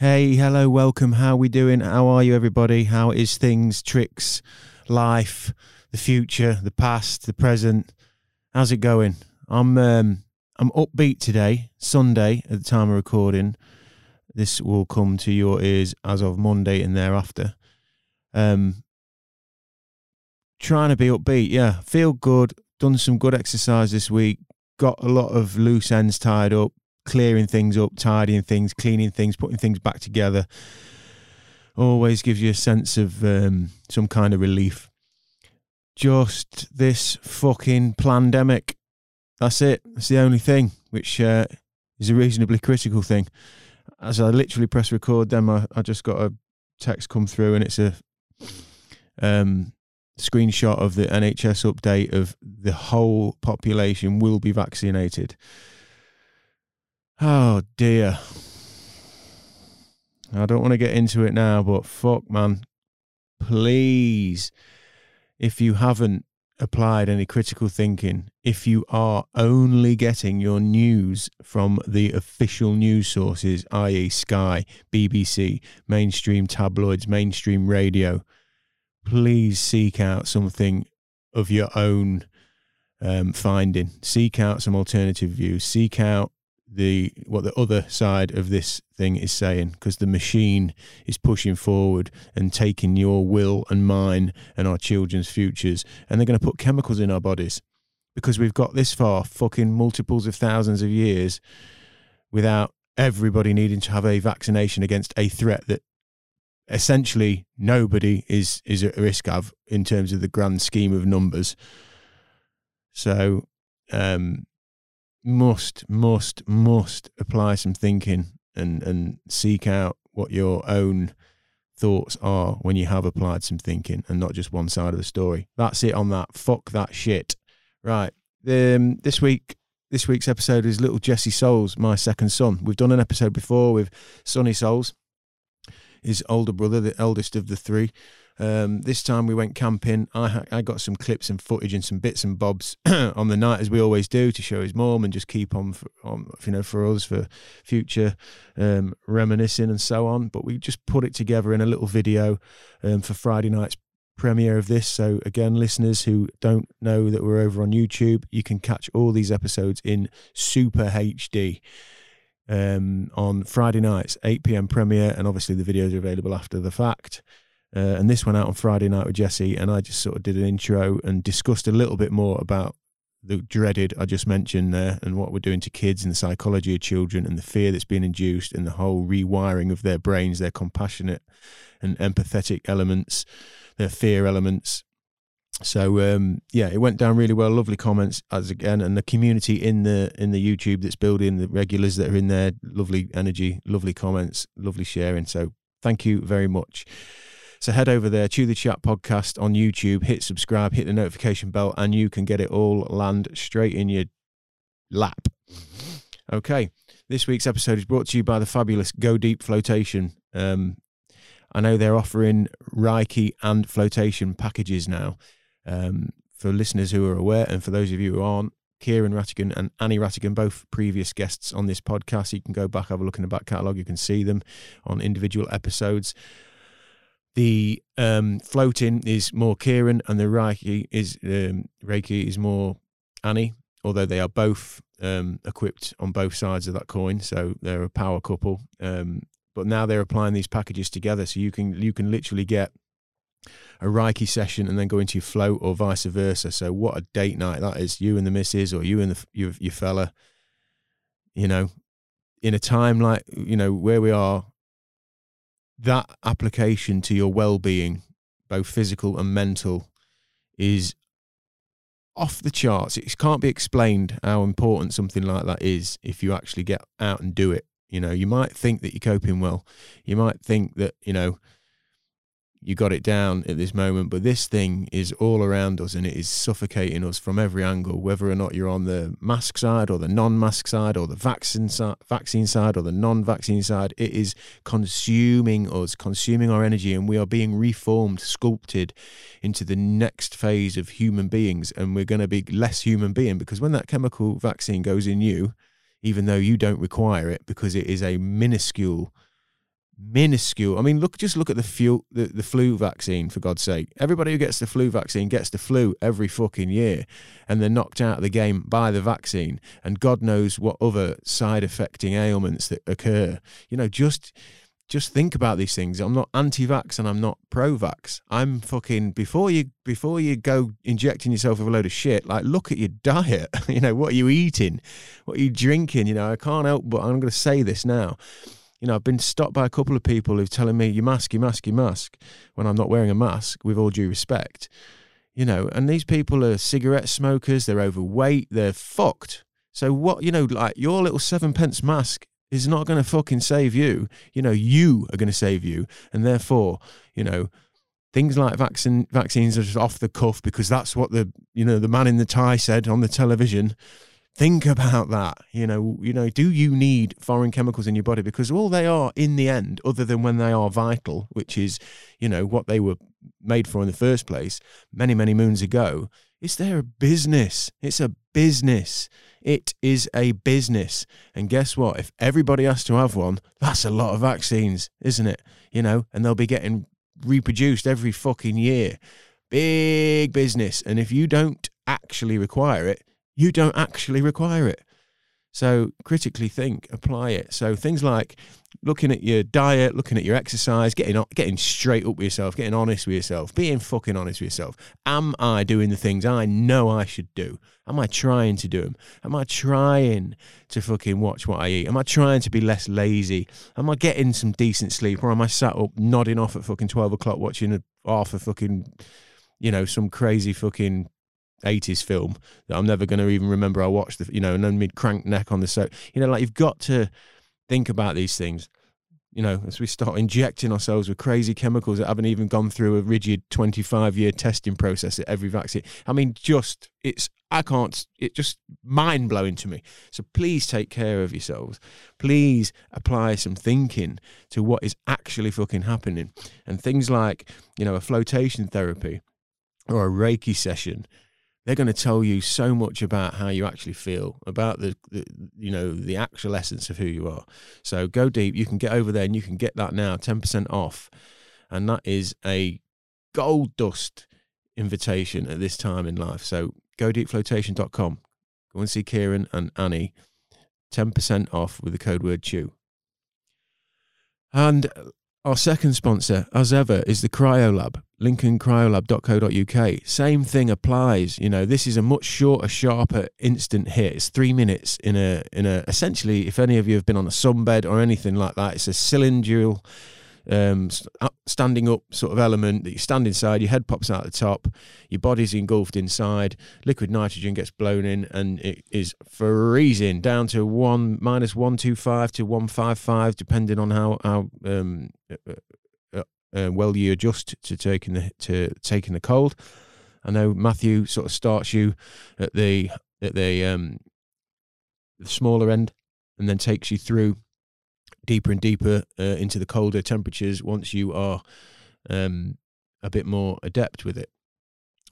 Hey, hello, welcome. How we doing? How are you, everybody? How is things, tricks, life, the future, the past, the present? How's it going? I'm um, I'm upbeat today, Sunday at the time of recording. This will come to your ears as of Monday and thereafter. Um, trying to be upbeat, yeah. Feel good. Done some good exercise this week. Got a lot of loose ends tied up clearing things up, tidying things, cleaning things, putting things back together. Always gives you a sense of um, some kind of relief. Just this fucking pandemic. That's it. That's the only thing, which uh, is a reasonably critical thing. As I literally press record, then I, I just got a text come through, and it's a um, screenshot of the NHS update of the whole population will be vaccinated. Oh dear. I don't want to get into it now, but fuck, man. Please, if you haven't applied any critical thinking, if you are only getting your news from the official news sources, i.e., Sky, BBC, mainstream tabloids, mainstream radio, please seek out something of your own um, finding. Seek out some alternative views. Seek out the what the other side of this thing is saying because the machine is pushing forward and taking your will and mine and our children's futures and they're going to put chemicals in our bodies. Because we've got this far fucking multiples of thousands of years without everybody needing to have a vaccination against a threat that essentially nobody is is at risk of in terms of the grand scheme of numbers. So um must, must, must apply some thinking and, and seek out what your own thoughts are when you have applied some thinking and not just one side of the story. That's it on that. Fuck that shit. Right. Um, this week, this week's episode is little Jesse Souls, my second son. We've done an episode before with Sonny Souls, his older brother, the eldest of the three. Um, this time we went camping. I I got some clips and footage and some bits and bobs on the night as we always do to show his mom and just keep on, for, on you know for us for future um, reminiscing and so on. But we just put it together in a little video um, for Friday night's premiere of this. So again, listeners who don't know that we're over on YouTube, you can catch all these episodes in super HD. Um, on Friday nights, 8 p.m. premiere, and obviously the videos are available after the fact. Uh, and this went out on Friday night with Jesse, and I just sort of did an intro and discussed a little bit more about the dreaded I just mentioned there and what we're doing to kids and the psychology of children and the fear that's being induced and the whole rewiring of their brains, their compassionate and empathetic elements, their fear elements. So um, yeah, it went down really well. Lovely comments as again, and the community in the in the YouTube that's building the regulars that are in there. Lovely energy, lovely comments, lovely sharing. So thank you very much. So head over there, Chew the Chat podcast on YouTube, hit subscribe, hit the notification bell, and you can get it all land straight in your lap. Okay, this week's episode is brought to you by the fabulous Go Deep Flotation. Um, I know they're offering Reiki and flotation packages now. Um, for listeners who are aware, and for those of you who aren't, Kieran Rattigan and Annie Rattigan, both previous guests on this podcast. You can go back, have a look in the back catalogue. You can see them on individual episodes. The um, floating is more Kieran, and the Reiki is um, Reiki is more Annie. Although they are both um, equipped on both sides of that coin, so they're a power couple. Um, but now they're applying these packages together, so you can you can literally get a Reiki session and then go into your float, or vice versa. So what a date night that is! You and the missus, or you and the your, your fella. You know, in a time like you know where we are that application to your well-being both physical and mental is off the charts. It can't be explained how important something like that is if you actually get out and do it. You know you might think that you're coping well. You might think that you know you got it down at this moment, but this thing is all around us and it is suffocating us from every angle, whether or not you're on the mask side or the non-mask side or the vaccine side, vaccine side or the non-vaccine side. It is consuming us, consuming our energy, and we are being reformed, sculpted into the next phase of human beings, and we're going to be less human being because when that chemical vaccine goes in you, even though you don't require it because it is a minuscule minuscule. I mean, look, just look at the flu, the, the flu vaccine for God's sake. Everybody who gets the flu vaccine gets the flu every fucking year, and they're knocked out of the game by the vaccine. And God knows what other side affecting ailments that occur. You know, just just think about these things. I'm not anti-vax and I'm not pro-vax. I'm fucking before you before you go injecting yourself with a load of shit. Like, look at your diet. you know, what are you eating? What are you drinking? You know, I can't help but I'm going to say this now you know, I've been stopped by a couple of people who've telling me, you mask, you mask, you mask, when I'm not wearing a mask, with all due respect. You know, and these people are cigarette smokers, they're overweight, they're fucked. So what, you know, like your little seven pence mask is not going to fucking save you. You know, you are going to save you. And therefore, you know, things like vaccine vaccines are just off the cuff because that's what the, you know, the man in the tie said on the television think about that you know you know do you need foreign chemicals in your body? Because all they are in the end other than when they are vital which is you know what they were made for in the first place many many moons ago is their business. It's a business. It is a business. And guess what? If everybody has to have one that's a lot of vaccines isn't it? You know and they'll be getting reproduced every fucking year. Big business. And if you don't actually require it you don't actually require it. So critically think, apply it. So things like looking at your diet, looking at your exercise, getting getting straight up with yourself, getting honest with yourself, being fucking honest with yourself. Am I doing the things I know I should do? Am I trying to do them? Am I trying to fucking watch what I eat? Am I trying to be less lazy? Am I getting some decent sleep, or am I sat up nodding off at fucking twelve o'clock watching a, half a fucking, you know, some crazy fucking 80s film that I'm never going to even remember I watched, the, you know, and then mid crank neck on the so, you know, like you've got to think about these things, you know, as we start injecting ourselves with crazy chemicals that haven't even gone through a rigid 25 year testing process at every vaccine. I mean, just, it's, I can't, it's just mind blowing to me. So please take care of yourselves. Please apply some thinking to what is actually fucking happening. And things like, you know, a flotation therapy or a Reiki session they're going to tell you so much about how you actually feel about the, the, you know the actual essence of who you are. So go deep you can get over there and you can get that now 10% off. And that is a gold dust invitation at this time in life. So go deepflotation.com go and see kieran and annie. 10% off with the code word chew. And our second sponsor, as ever, is the Cryolab, lincolncryolab.co.uk. Same thing applies. You know, this is a much shorter, sharper, instant hit. It's three minutes in a in a essentially. If any of you have been on a sunbed or anything like that, it's a cylindrical um, standing up sort of element that you stand inside, your head pops out the top, your body's engulfed inside, liquid nitrogen gets blown in, and it is freezing down to one minus one two five to one five five, depending on how how um, uh, uh, uh, well you adjust to taking the to taking the cold. I know Matthew sort of starts you at the at the um, the smaller end, and then takes you through deeper and deeper uh, into the colder temperatures once you are um, a bit more adept with it.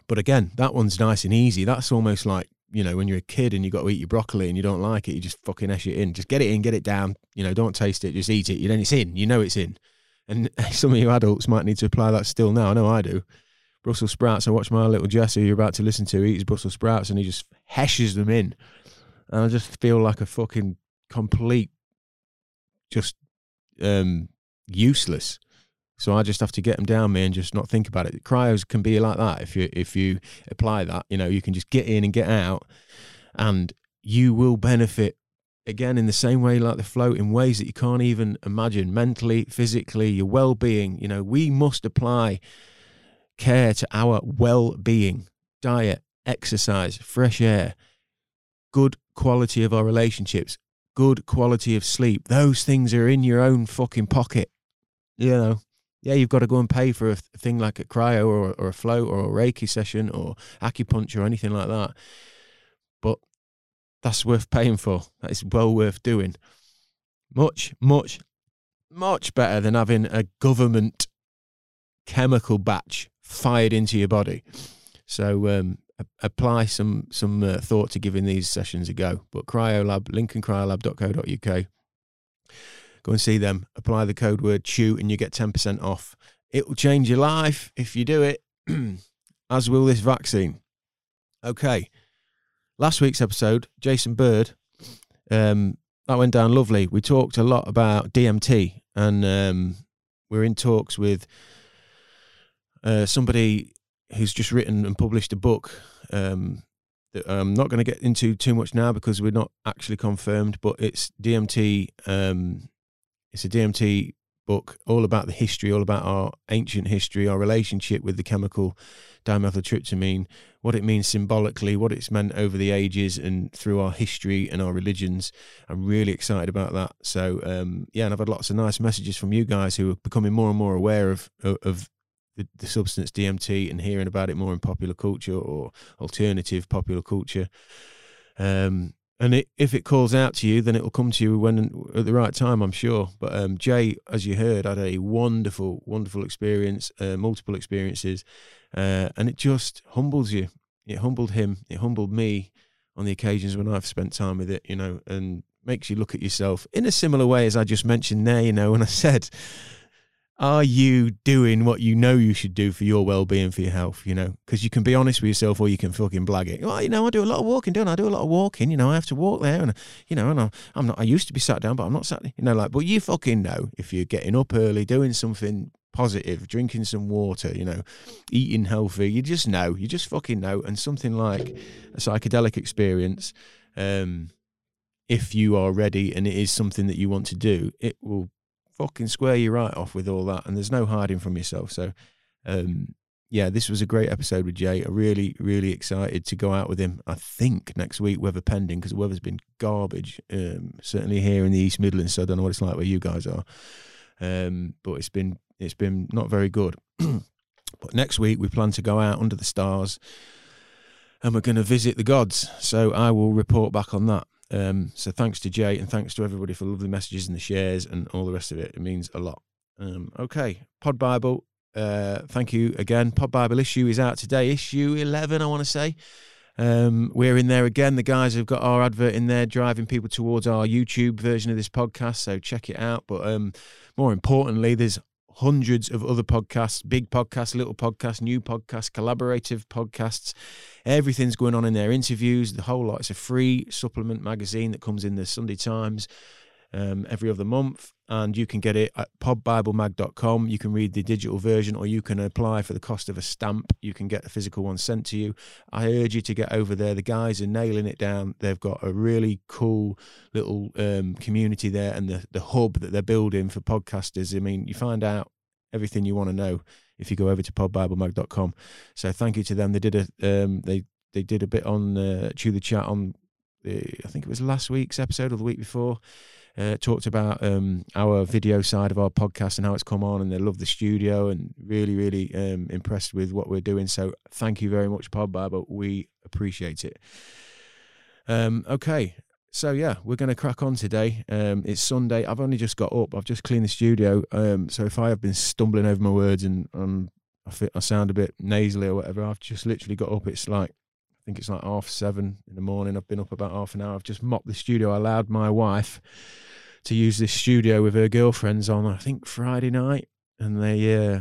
But again, that one's nice and easy. That's almost like you know when you're a kid and you got to eat your broccoli and you don't like it, you just fucking esh it in. Just get it in, get it down. You know, don't taste it, just eat it. You then it's in. You know it's in. And some of you adults might need to apply that still now. I know I do. Brussels sprouts. I watch my little Jesse, you're about to listen to, eat his Brussels sprouts and he just heshes them in. And I just feel like a fucking complete just um, useless. So I just have to get them down me and just not think about it. Cryos can be like that if you if you apply that. You know, you can just get in and get out, and you will benefit again in the same way like the float in ways that you can't even imagine mentally, physically, your well being. You know, we must apply care to our well being, diet, exercise, fresh air, good quality of our relationships, good quality of sleep. Those things are in your own fucking pocket. You know, yeah, you've got to go and pay for a thing like a cryo or, or a float or a Reiki session or acupuncture or anything like that. But that's worth paying for. That is well worth doing. Much, much, much better than having a government chemical batch fired into your body. So um, apply some some uh, thought to giving these sessions a go. But Cryolab, lincolncryolab.co.uk. Go and see them. Apply the code word chew and you get 10% off. It will change your life if you do it, as will this vaccine. Okay. Last week's episode, Jason Bird, um, that went down lovely. We talked a lot about DMT and um, we're in talks with uh, somebody who's just written and published a book um, that I'm not going to get into too much now because we're not actually confirmed, but it's DMT. Um, it's a DMT book all about the history, all about our ancient history, our relationship with the chemical dimethyltryptamine, what it means symbolically, what it's meant over the ages and through our history and our religions. I'm really excited about that. So um, yeah, and I've had lots of nice messages from you guys who are becoming more and more aware of of the, the substance DMT and hearing about it more in popular culture or alternative popular culture. Um, and it, if it calls out to you, then it will come to you when at the right time, I'm sure. But um, Jay, as you heard, had a wonderful, wonderful experience, uh, multiple experiences, uh, and it just humbles you. It humbled him. It humbled me on the occasions when I've spent time with it, you know, and makes you look at yourself in a similar way as I just mentioned there, you know, when I said are you doing what you know you should do for your well-being for your health you know? Because you can be honest with yourself or you can fucking blag it. Well you know i do a lot of walking don't i? I do a lot of walking you know i have to walk there and you know and I'm, I'm not i used to be sat down but i'm not sat you know like but you fucking know if you're getting up early doing something positive drinking some water you know eating healthy you just know you just fucking know. And something like a psychedelic experience um if you are ready and it is something that you want to do it will fucking square you right off with all that, and there's no hiding from yourself. So, um, yeah, this was a great episode with Jay. I'm really, really excited to go out with him. I think next week, weather pending, because the weather's been garbage. Um, certainly here in the East Midlands, so I don't know what it's like where you guys are. Um, but it's been it's been not very good. but next week we plan to go out under the stars, and we're going to visit the gods. So I will report back on that. Um, so thanks to Jay and thanks to everybody for lovely messages and the shares and all the rest of it. It means a lot. Um, okay, Pod Bible. Uh, thank you again. Pod Bible issue is out today. Issue eleven, I want to say. Um, we're in there again. The guys have got our advert in there, driving people towards our YouTube version of this podcast. So check it out. But um, more importantly, there's hundreds of other podcasts, big podcasts, little podcasts, new podcasts, collaborative podcasts. Everything's going on in their interviews, the whole lot. It's a free supplement magazine that comes in the Sunday Times um, every other month, and you can get it at podbiblemag.com. You can read the digital version, or you can apply for the cost of a stamp. You can get a physical one sent to you. I urge you to get over there. The guys are nailing it down. They've got a really cool little um, community there, and the the hub that they're building for podcasters. I mean, you find out everything you want to know if you go over to podbiblemag.com. So thank you to them. They did a um, they they did a bit on uh, chew the chat on the, I think it was last week's episode or the week before uh, talked about um, our video side of our podcast and how it's come on, and they love the studio and really, really um, impressed with what we're doing. So thank you very much, Pod Bible. We appreciate it. Um, okay, so yeah, we're going to crack on today. Um, it's Sunday. I've only just got up. I've just cleaned the studio. Um, so if I have been stumbling over my words and um, I, feel, I sound a bit nasally or whatever, I've just literally got up. It's like think it's like half seven in the morning. I've been up about half an hour. I've just mopped the studio. I allowed my wife to use this studio with her girlfriends on I think Friday night, and they uh,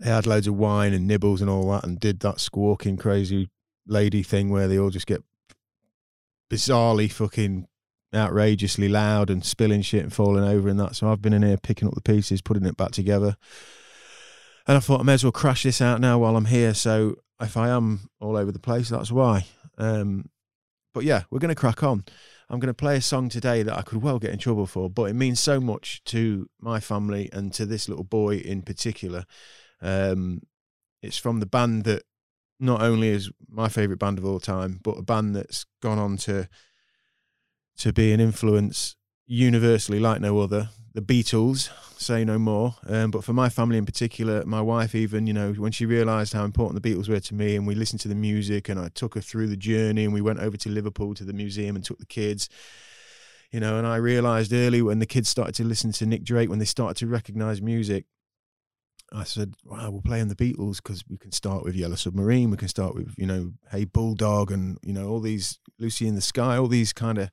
they had loads of wine and nibbles and all that, and did that squawking crazy lady thing where they all just get bizarrely fucking outrageously loud and spilling shit and falling over and that. So I've been in here picking up the pieces, putting it back together. And I thought I may as well crash this out now while I'm here. So if I am all over the place, that's why. Um, but yeah, we're going to crack on. I'm going to play a song today that I could well get in trouble for, but it means so much to my family and to this little boy in particular. Um, it's from the band that not only is my favorite band of all time, but a band that's gone on to to be an influence universally like no other the Beatles, say no more. Um, but for my family in particular, my wife, even, you know, when she realised how important the Beatles were to me, and we listened to the music, and I took her through the journey, and we went over to Liverpool to the museum and took the kids, you know, and I realised early when the kids started to listen to Nick Drake, when they started to recognise music, I said, "Wow, we'll play on the Beatles because we can start with Yellow Submarine, we can start with you know Hey Bulldog, and you know all these Lucy in the Sky, all these kind of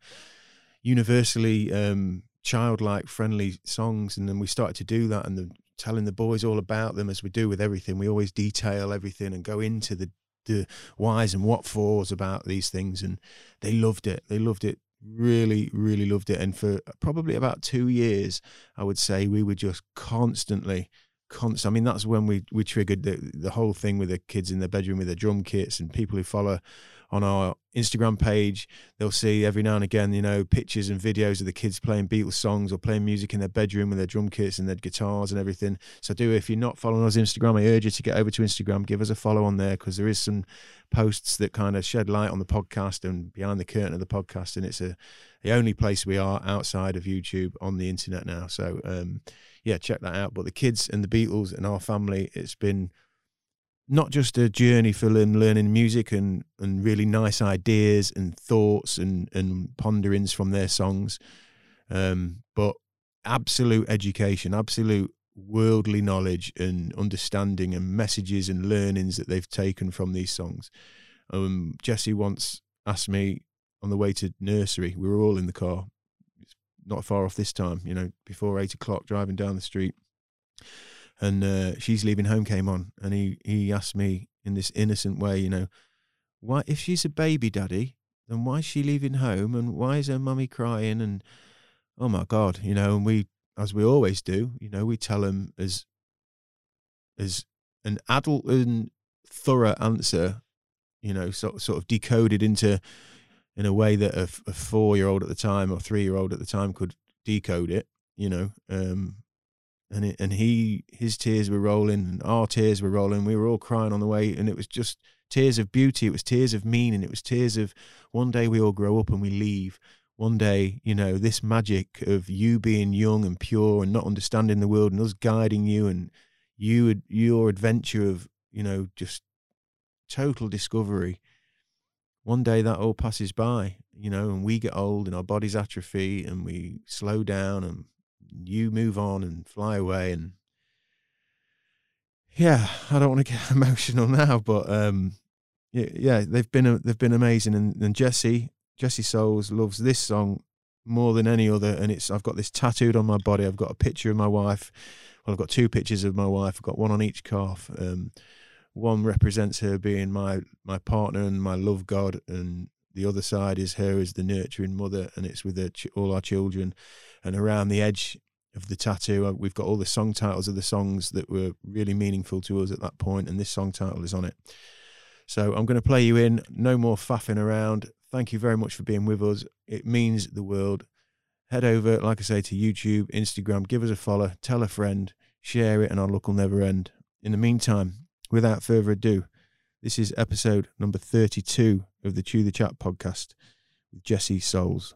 universally um, childlike, friendly songs, and then we started to do that, and the, telling the boys all about them as we do with everything. We always detail everything and go into the the whys and what fors about these things, and they loved it. They loved it really really loved it and for probably about two years i would say we were just constantly constant. I mean, that's when we we triggered the the whole thing with the kids in their bedroom with their drum kits and people who follow on our Instagram page. They'll see every now and again, you know, pictures and videos of the kids playing Beatles songs or playing music in their bedroom with their drum kits and their guitars and everything. So, do if you're not following us Instagram, I urge you to get over to Instagram, give us a follow on there because there is some posts that kind of shed light on the podcast and behind the curtain of the podcast, and it's a the only place we are outside of YouTube on the internet now. So. um yeah, check that out. But the kids and the Beatles and our family, it's been not just a journey for them learning music and, and really nice ideas and thoughts and, and ponderings from their songs, um, but absolute education, absolute worldly knowledge and understanding and messages and learnings that they've taken from these songs. Um, Jesse once asked me on the way to nursery, we were all in the car, not far off this time, you know, before eight o'clock, driving down the street. And uh, she's leaving home came on, and he he asked me in this innocent way, you know, why if she's a baby daddy, then why is she leaving home, and why is her mummy crying? And oh my god, you know, and we as we always do, you know, we tell them as as an adult and thorough answer, you know, sort sort of decoded into in a way that a, a four year old at the time or three year old at the time could decode it, you know. Um, and it, and he his tears were rolling, and our tears were rolling. We were all crying on the way, and it was just tears of beauty. It was tears of meaning. It was tears of one day we all grow up and we leave. One day, you know, this magic of you being young and pure and not understanding the world, and us guiding you, and you your adventure of you know just total discovery one day that all passes by, you know, and we get old and our bodies atrophy and we slow down and you move on and fly away and yeah, I don't want to get emotional now, but um, yeah, they've been they've been amazing, and, and Jesse Jesse Souls loves this song more than any other, and it's I've got this tattooed on my body. I've got a picture of my wife. Well, I've got two pictures of my wife. I've got one on each calf. Um, one represents her being my my partner and my love God, and the other side is her as the nurturing mother, and it's with her, all our children. And around the edge of the tattoo, uh, we've got all the song titles of the songs that were really meaningful to us at that point, and this song title is on it. So I'm going to play you in. No more faffing around. Thank you very much for being with us. It means the world. Head over, like I say, to YouTube, Instagram, give us a follow, tell a friend, share it, and our luck will never end. In the meantime, without further ado, this is episode number 32 of the Chew the Chat podcast with Jesse Souls.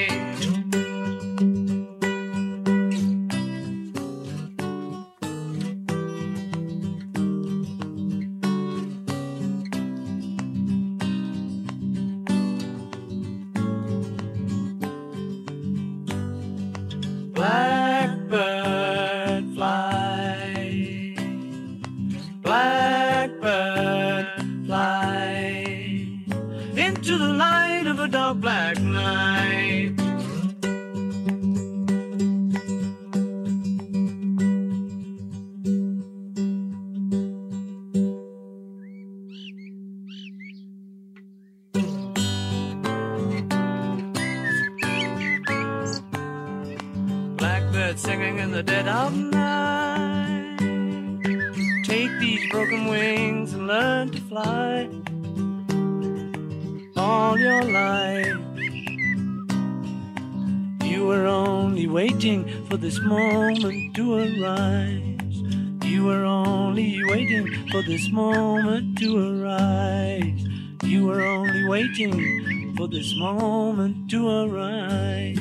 Moment to arise.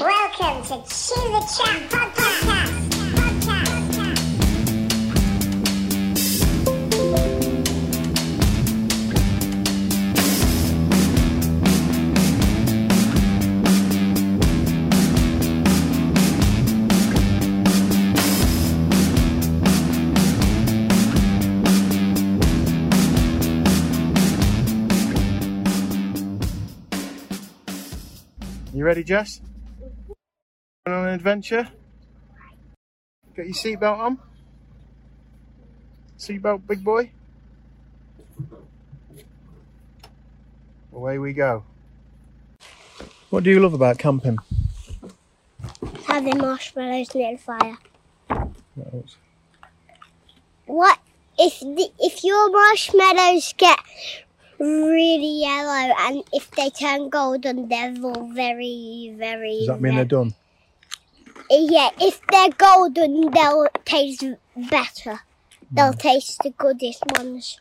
Welcome to Chew the Chat. Podcast. You ready, Jess? Going on an adventure? Got your seatbelt on? Seatbelt, big boy? Away we go. What do you love about camping? Having marshmallows near the fire. What else? What if the, if your marshmallows get really yellow and if they turn golden, they're all very, very. Does that mean they're done? Yeah, if they're golden, they'll taste better. They'll hmm. taste the goodest ones.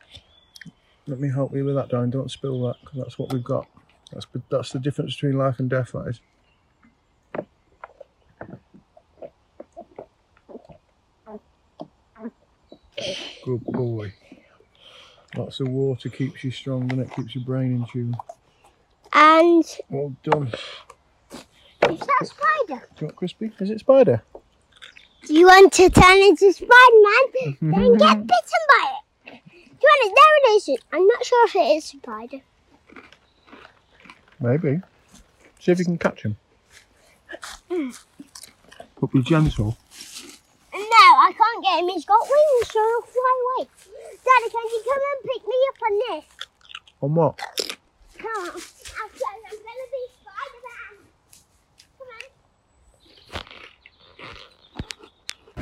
Let me help you with that, Darren. Don't spill that, because that's what we've got. That's that's the difference between life and death, that is. Good boy. Lots of water keeps you strong and it keeps your brain in tune. And Well done. is that spider? Do you want crispy? Is it spider? Do you want to turn into Spider-Man? then get bitten by it. Do you want it? There it is. I'm not sure if it is spider. Maybe. See if you can catch him. But be gentle. No, I can't get him. He's got wings, so he'll fly away. Daddy, can you come and pick me up on this? On what? Come on. I'm, gonna be Spider-Man. Come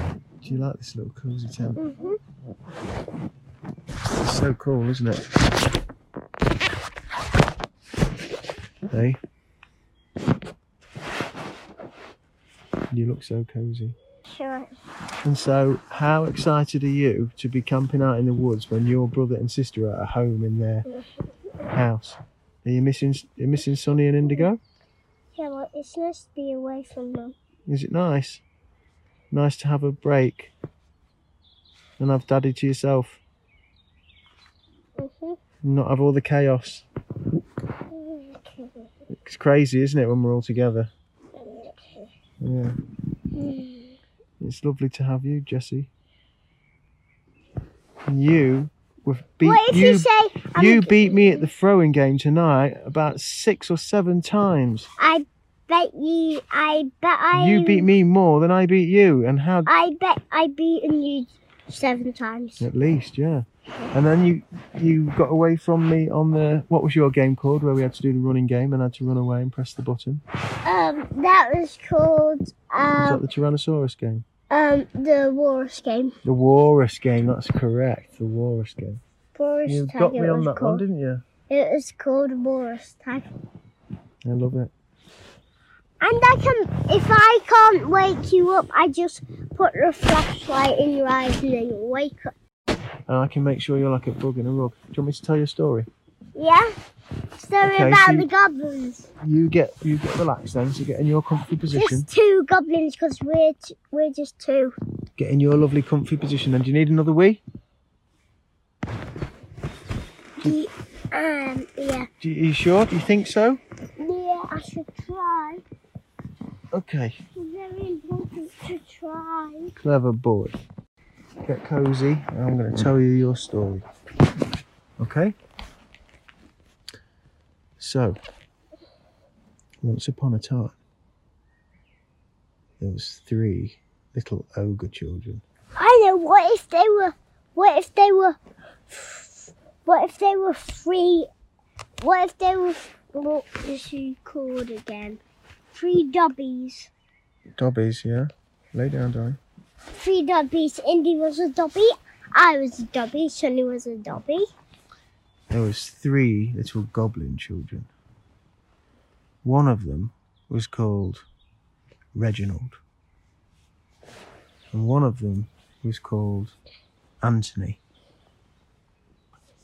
on. Do you like this little cozy tent? Mhm. It's so cool, isn't it? Hey? You look so cozy. Sure. And so, how excited are you to be camping out in the woods when your brother and sister are at home in their house? Are you missing? Are you missing Sonny and Indigo? Yeah, well, it's nice to be away from them. Is it nice? Nice to have a break and have Daddy to yourself, Mm-hmm. not have all the chaos. Mm-hmm. It's crazy, isn't it, when we're all together? Mm-hmm. Yeah. Mm-hmm. It's lovely to have you, Jesse. And you were beat what you say you beat me at the throwing game tonight about six or seven times. I bet you. I bet I. You beat me more than I beat you, and how I bet I beaten you seven times. at least, yeah. And then you you got away from me on the what was your game called where we had to do the running game and had to run away and press the button. Um, that was called Was that um the Tyrannosaurus game? Um the Walrus game. The Walrus game. That's correct. The Walrus game. Walrus You got me on that one, called. didn't you? It was called Walrus tag. I love it. And I can, if I can't wake you up, I just put the flashlight in your eyes and then you wake up. And I can make sure you're like a bug in a rug. Do you want me to tell you a story? Yeah? Story Okay, about so the goblins. You get you get relaxed then, so get in your comfy position. Just two goblins because we're, t- we're just two. Get in your lovely comfy position. And do you need another wee? Um, yeah. Do you, are you sure? Do you think so? Yeah, I should try. Okay. It's very important to try. Clever boy. Get cozy, I'm going to tell you your story. Okay? So, once upon a time, there was three little ogre children. I know. What if they were? What if they were? What if they were three? What if they were? What is she called again? Three dobbies. Dobbies, yeah. Lay down, darling. Three dobbies. Indy was a dobby. I was a dobby. Sonny was a dobby. There was three little goblin children. One of them was called Reginald. And one of them was called Anthony.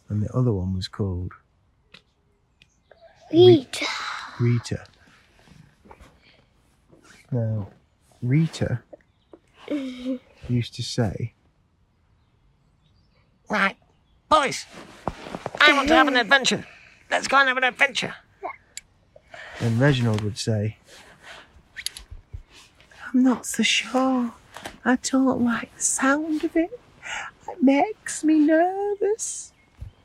And the other one was called Rita. Rita. Now, Rita used to say, Right, boys, I want to have an adventure. Let's go and have an adventure. and Reginald would say, I'm not so sure. I don't like the sound of it. It makes me nervous.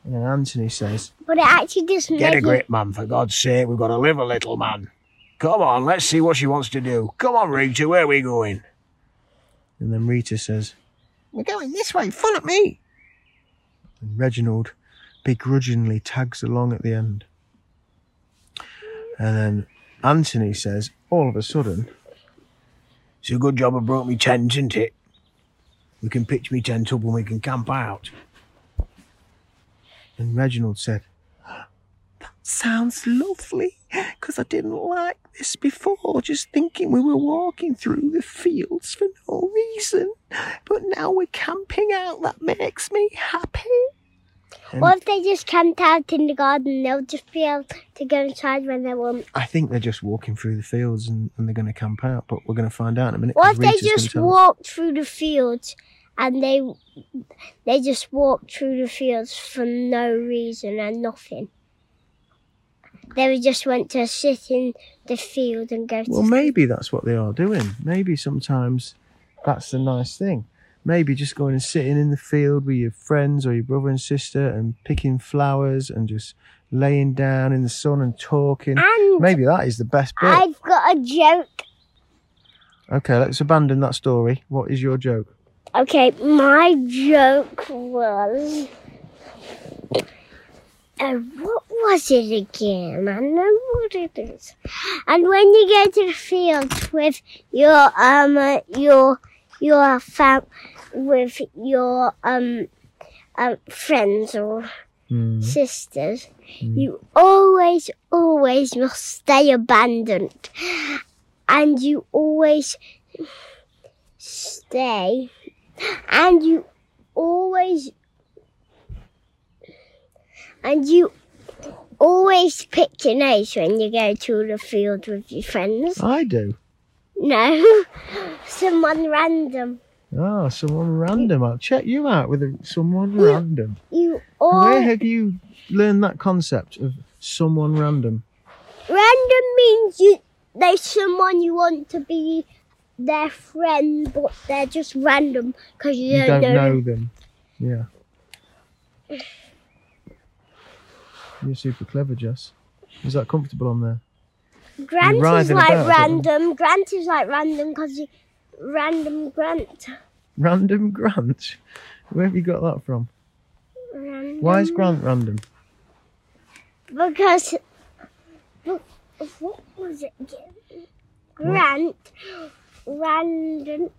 And then Anthony says, But it actually doesn't Get a make grip, man, for God's sake. We've got to live a little, man. Come on, let's see what she wants to do. Come on, Rita, where are we going? and then Rita says, We're going this way, follow me. and Reginald begrudgingly tags along at the end. And then Anthony says, all of a sudden, It's a good job I brought me tent, isn't it? We can pitch me tent up and we can camp out. and Reginald said, That Sounds lovely, because I didn't like this before, just thinking we were walking through the fields for no reason. But now we're camping out, that makes me happy. What if they just camped out in the garden? They'll just be able to go inside when they want. I think they're just walking through the fields and, and they're going to camp out, but we're going to find out in a minute. What if they just walked through the fields and they they just walked through the fields for no reason and nothing? They just went to sit in the field and go. Well, maybe that's what they are doing. Maybe sometimes that's the nice thing. Maybe just going and sitting in the field with your friends or your brother and sister and picking flowers and just laying down in the sun and talking. And Maybe that is the best bit. I've got a joke. Okay, let's abandon that story. What is your joke? Okay, my joke was. Uh, what was it again? I know what it is. And when you go to the fields with your um your your fam with your um um friends or Hmm. sisters, you always always must stay abandoned, and you always stay and you always and you always pick your nose when you go to the field with your friends. I do. No, someone random. Oh, someone random. I'll check you out with a, someone random. You all... Where have you learned that concept of someone random? random means you there's someone you want to be their friend, but they're just random because you, You don't, don't know. know them. Yeah. You're super clever, Jess. Is that comfortable on there? Grant is like random. Grant is like random because you random Grant. Random Grant? Where have you got that from? Random. Why is Grant random? Because what, what was it again? Grant, random,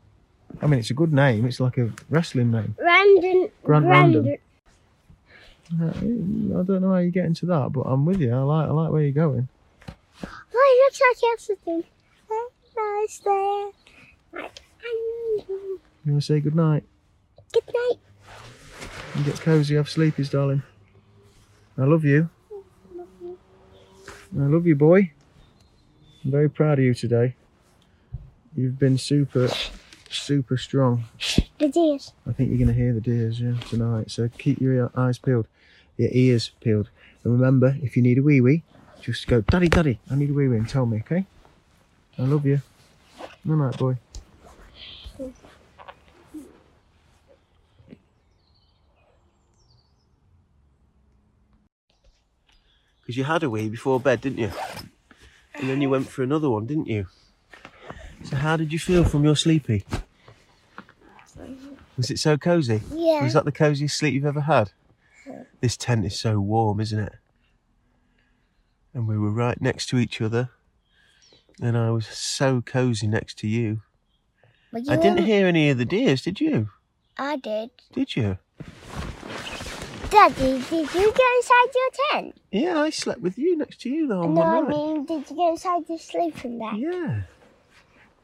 I mean, it's a good name. It's like a wrestling name. random, Grant random. Random. Uh, I don't know how you get into that, but I'm with you. I like, I like where you're going. Oh, it looks like everything. Nice there. You want to say good night? Good night. You get cozy, have sleepies, darling. I love you. I love you, boy. I'm very proud of you today. You've been super, super strong. The deers. I think you're going to hear the deers yeah, tonight. So keep your eyes peeled, your ears peeled. And remember, if you need a wee wee, just go, Daddy, Daddy, I need a wee wee, and tell me, okay? I love you. Good night, boy. Because you had a wee before bed, didn't you? And then you went for another one, didn't you? So how did you feel from your sleepy? Was it so cozy? Yeah. Was that the coziest sleep you've ever had? This tent is so warm, isn't it? And we were right next to each other. And I was so cozy next to you. But I didn't hear any of the deers, did you? I did. Did you? Daddy, did you go inside your tent? Yeah, I slept with you next to you the whole no, I mean, did you go inside your sleeping bag? Yeah.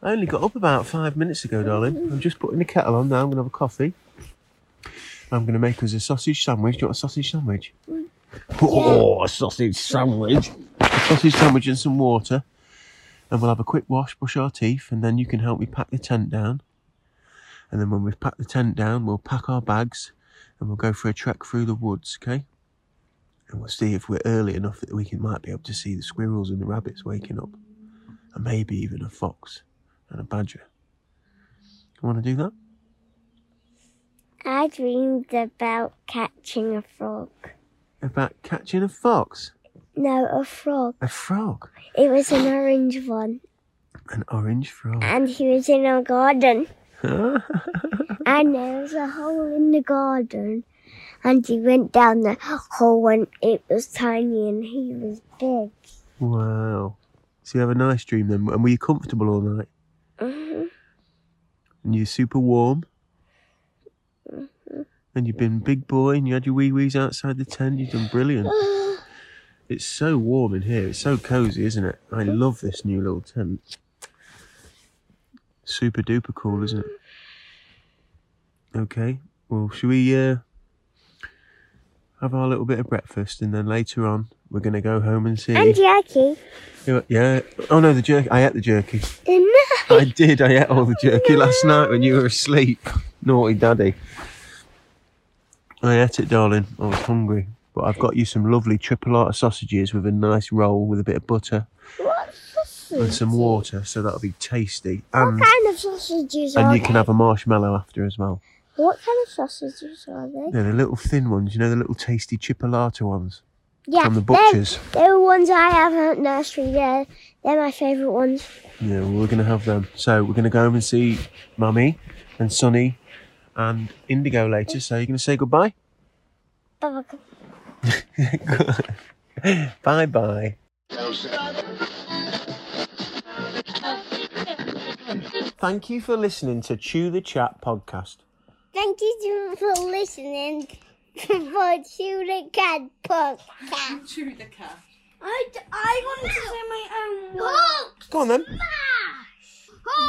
I only got up about five minutes ago, darling. I'm just putting the kettle on now. I'm going to have a coffee. I'm going to make us a sausage sandwich. Do you want a sausage sandwich? Mm. Oh, a sausage sandwich. A sausage sandwich and some water. And we'll have a quick wash, brush our teeth, and then you can help me pack the tent down. And then when we've packed the tent down, we'll pack our bags and we'll go for a trek through the woods, okay? And we'll see if we're early enough that we can might be able to see the squirrels and the rabbits waking up. And maybe even a fox and a badger. You want to do that? I dreamed about catching a frog. About catching a fox? No, a frog. A frog? It was an orange one. An orange frog. And he was in our garden. And there was a hole in the garden. And he went down the hole when it was tiny and he was big. Wow. So you have a nice dream then. And were you comfortable all night? hmm And you're super warm? And you've been big boy and you had your wee wees outside the tent. You've done brilliant. It's so warm in here. It's so cozy, isn't it? I love this new little tent. Super duper cool, isn't it? Okay. Well, should we uh, have our little bit of breakfast and then later on we're going to go home and see. And jerky. Yeah. Oh no, the jerky. I ate the jerky. I did. I ate all the jerky last night when you were asleep. Naughty daddy. I ate it, darling. I was hungry. But I've got you some lovely triple sausages with a nice roll with a bit of butter What and some water, so that'll be tasty. What And, kind of sausages are and you they? can have a marshmallow after as well. What kind of sausages are they? They're the little thin ones, you know, the little tasty chipolata ones Yeah, from the they're, butchers. they're the ones I have at nursery. They're, they're my favourite ones. Yeah, well, we're going to have them. So we're going to go home and see Mummy and Sonny and Indigo later. So you're going to say goodbye? Bye-bye. bye bye. Thank you for listening to Chew the Chat podcast. Thank you for listening for Chew the Cat podcast. Chew the cat. I, I want to say my own words. Go on then.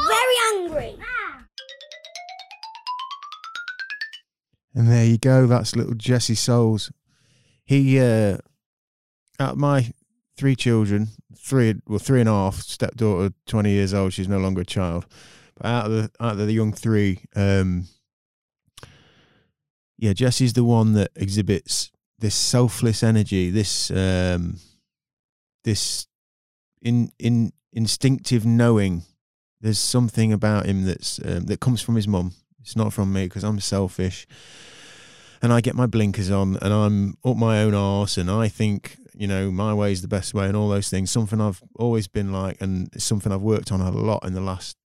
Very angry. And there you go. That's little Jesse Souls. He, uh, out of my three children, three, well, three and a half, stepdaughter, 20 years old, she's no longer a child. But out of the, out of the young three, um, yeah, Jesse's the one that exhibits this selfless energy, this, um, this in, in instinctive knowing. There's something about him that's, um, that comes from his mum. It's not from me because I'm selfish and I get my blinkers on and I'm up my own arse and I think, you know, my way is the best way and all those things. Something I've always been like and something I've worked on a lot in the last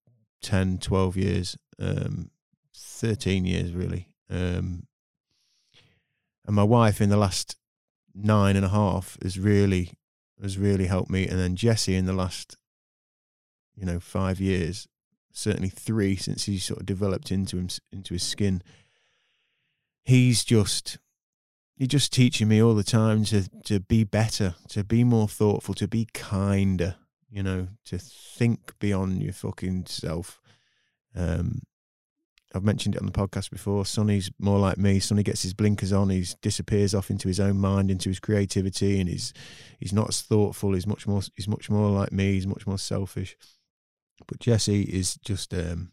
10, 12 years, um, 13 years really. Um, and my wife in the last nine and a half has really, has really helped me. And then Jesse in the last, you know, five years, certainly three since he sort of developed into him, into his skin he's just he's just teaching me all the time to to be better, to be more thoughtful, to be kinder, you know, to think beyond your fucking self. Um I've mentioned it on the podcast before. Sonny's more like me. Sonny gets his blinkers on. He disappears off into his own mind, into his creativity, and he's he's not as thoughtful. He's much more he's much more like me. He's much more selfish. But Jesse is just um,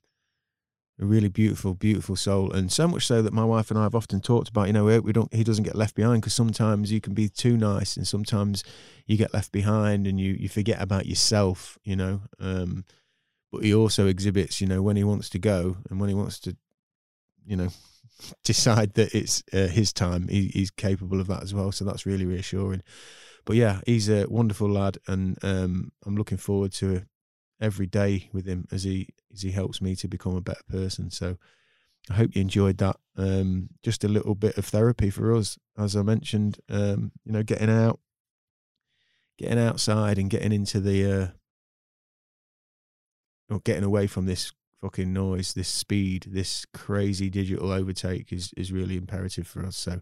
a really beautiful, beautiful soul, and so much so that my wife and I have often talked about. You know, we- we don't. He doesn't get left behind because sometimes you can be too nice, and sometimes you get left behind, and you you forget about yourself. You know, um, but he also exhibits. You know, when he wants to go and when he wants to, you know, decide that it's uh, his time. He, he's capable of that as well. So that's really reassuring. But yeah, he's a wonderful lad, and um, I'm looking forward to every day with him as he as he helps me to become a better person. So I hope you enjoyed that. Um, just a little bit of therapy for us, as I mentioned. Um, you know, getting out, getting outside, and getting into the, uh, or getting away from this fucking noise, this speed, this crazy digital overtake is is really imperative for us. So.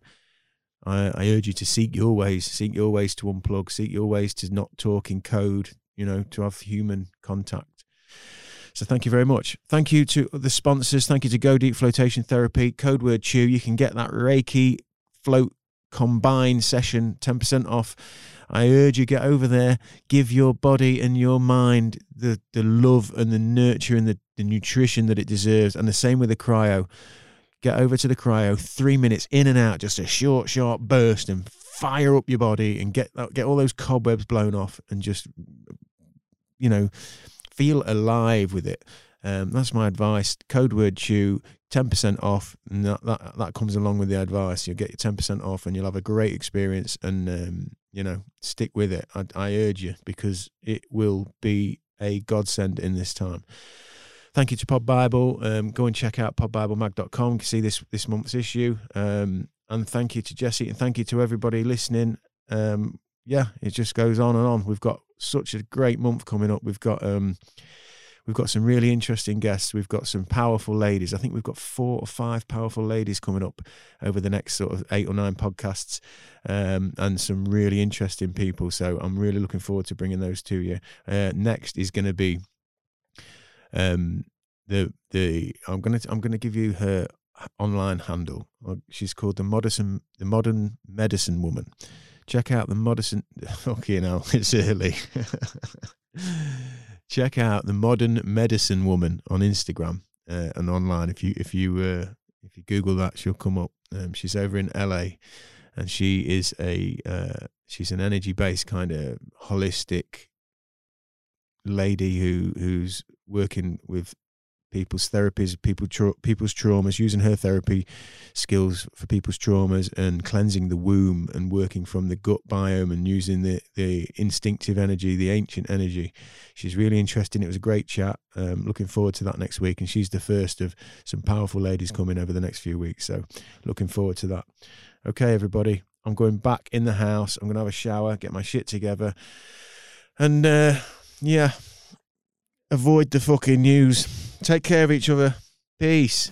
I, I urge you to seek your ways, seek your ways to unplug, seek your ways to not talk in code, you know, to have human contact. So thank you very much. Thank you to the sponsors. Thank you to Go Deep Flotation Therapy. Code word chew. You can get that Reiki float combined session 10% off. I urge you get over there, give your body and your mind the the love and the nurture and the, the nutrition that it deserves. And the same with the cryo. Get over to the cryo, three minutes in and out, just a short, sharp burst, and fire up your body and get get all those cobwebs blown off, and just you know feel alive with it. Um, that's my advice. Code word chew, ten percent off, and that, that that comes along with the advice. You'll get your ten percent off, and you'll have a great experience. And um, you know, stick with it. I, I urge you because it will be a godsend in this time. Thank you to Pod Bible. Um, go and check out podbiblemag.com to see this this month's issue. Um, and thank you to Jesse and thank you to everybody listening. Um, yeah, it just goes on and on. We've got such a great month coming up. We've got um, we've got some really interesting guests. We've got some powerful ladies. I think we've got four or five powerful ladies coming up over the next sort of eight or nine podcasts, um, and some really interesting people. So I'm really looking forward to bringing those to you. Uh, next is going to be um, the the I'm gonna I'm gonna give you her online handle. She's called the modern the modern medicine woman. Check out the modern. Okay, now it's early. Check out the modern medicine woman on Instagram uh, and online. If you if you uh, if you Google that, she'll come up. Um, she's over in LA, and she is a uh, she's an energy based kind of holistic lady who who's working with people's therapies, people tra- people's traumas, using her therapy skills for people's traumas and cleansing the womb and working from the gut biome and using the the instinctive energy, the ancient energy. She's really interesting. It was a great chat. Um, looking forward to that next week, and she's the first of some powerful ladies coming over the next few weeks. So, looking forward to that. Okay, everybody, I'm going back in the house. I'm gonna have a shower, get my shit together, and. uh yeah, avoid the fucking news. Take care of each other. Peace.